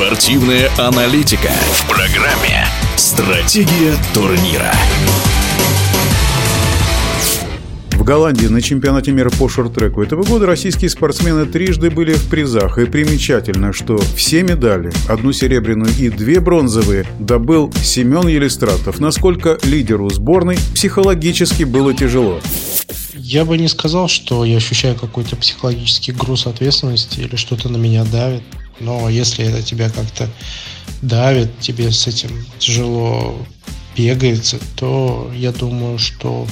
Спортивная аналитика в программе «Стратегия турнира». В Голландии на чемпионате мира по шорт-треку этого года российские спортсмены трижды были в призах. И примечательно, что все медали, одну серебряную и две бронзовые, добыл Семен Елистратов. Насколько лидеру сборной психологически было тяжело. Я бы не сказал, что я ощущаю какой-то психологический груз ответственности или что-то на меня давит. Но если это тебя как-то давит, тебе с этим тяжело бегается, то я думаю, что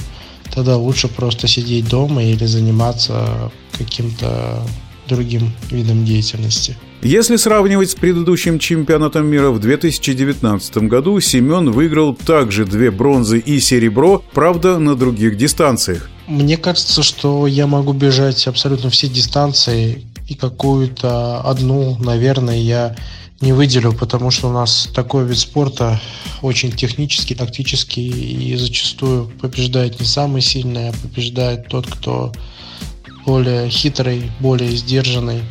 тогда лучше просто сидеть дома или заниматься каким-то другим видом деятельности. Если сравнивать с предыдущим чемпионатом мира в 2019 году, Семен выиграл также две бронзы и серебро, правда, на других дистанциях. Мне кажется, что я могу бежать абсолютно все дистанции, и какую-то одну, наверное, я не выделю, потому что у нас такой вид спорта очень технический, тактический, и зачастую побеждает не самый сильный, а побеждает тот, кто более хитрый, более сдержанный,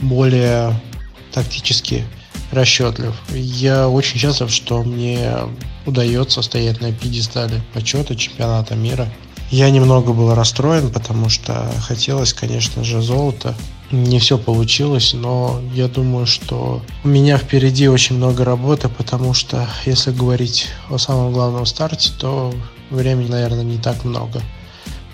более тактически расчетлив. Я очень счастлив, что мне удается стоять на пьедестале почета чемпионата мира. Я немного был расстроен, потому что хотелось, конечно же, золота не все получилось, но я думаю, что у меня впереди очень много работы, потому что если говорить о самом главном старте, то времени, наверное, не так много.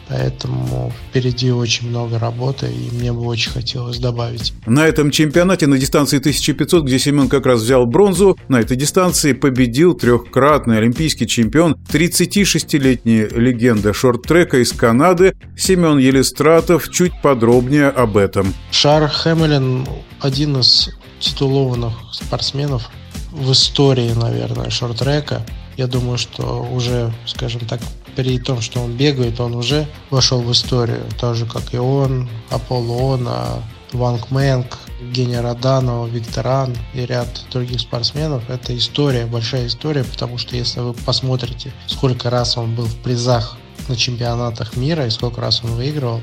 Поэтому впереди очень много работы, и мне бы очень хотелось добавить. На этом чемпионате на дистанции 1500, где Семен как раз взял бронзу, на этой дистанции победил трехкратный олимпийский чемпион, 36-летняя легенда шорт-трека из Канады Семен Елистратов. Чуть подробнее об этом. Шар Хэмилин один из титулованных спортсменов в истории, наверное, шорт-трека. Я думаю, что уже, скажем так, при том, что он бегает, он уже вошел в историю, так же, как и он, Аполлона, Ванг Мэнг, Евгения Роданова, Викторан и ряд других спортсменов. Это история, большая история, потому что если вы посмотрите, сколько раз он был в призах на чемпионатах мира и сколько раз он выигрывал,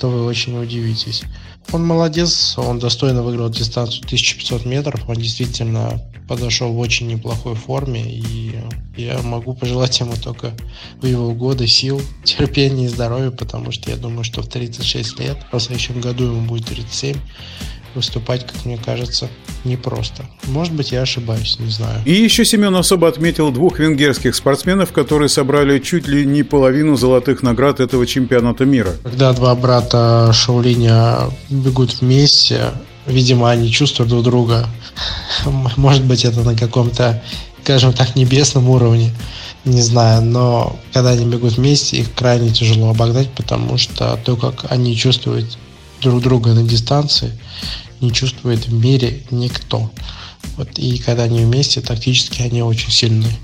то вы очень удивитесь. Он молодец, он достойно выиграл дистанцию 1500 метров, он действительно подошел в очень неплохой форме, и я могу пожелать ему только в его годы сил, терпения и здоровья, потому что я думаю, что в 36 лет, в следующем году ему будет 37, выступать, как мне кажется, непросто. Может быть, я ошибаюсь, не знаю. И еще Семен особо отметил двух венгерских спортсменов, которые собрали чуть ли не половину золотых наград этого чемпионата мира. Когда два брата Шаулиня бегут вместе, видимо, они чувствуют друг друга. Может быть, это на каком-то, скажем так, небесном уровне не знаю, но когда они бегут вместе, их крайне тяжело обогнать, потому что то, как они чувствуют друг друга на дистанции, не чувствует в мире никто. Вот, и когда они вместе, тактически они очень сильные.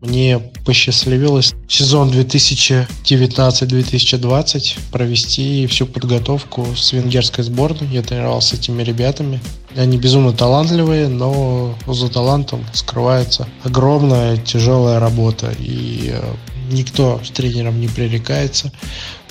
Мне посчастливилось сезон 2019-2020 провести всю подготовку с венгерской сборной. Я тренировался с этими ребятами. Они безумно талантливые, но за талантом скрывается огромная тяжелая работа. И э, никто с тренером не пререкается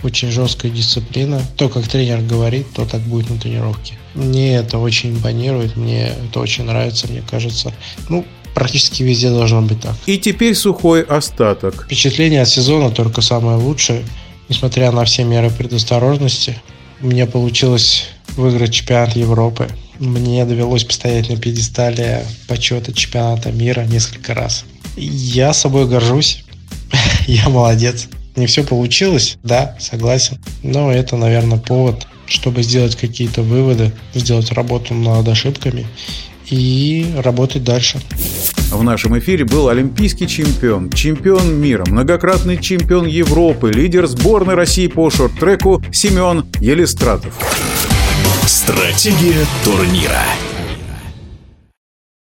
очень жесткая дисциплина. То, как тренер говорит, то так будет на тренировке. Мне это очень импонирует, мне это очень нравится, мне кажется. Ну, практически везде должно быть так. И теперь сухой остаток. Впечатление от сезона только самое лучшее. Несмотря на все меры предосторожности, у меня получилось выиграть чемпионат Европы. Мне довелось постоять на пьедестале почета чемпионата мира несколько раз. Я собой горжусь. Я молодец. Не все получилось, да, согласен. Но это, наверное, повод, чтобы сделать какие-то выводы, сделать работу над ошибками и работать дальше. В нашем эфире был олимпийский чемпион, чемпион мира, многократный чемпион Европы, лидер сборной России по шорт-треку Семен Елистратов. Стратегия турнира.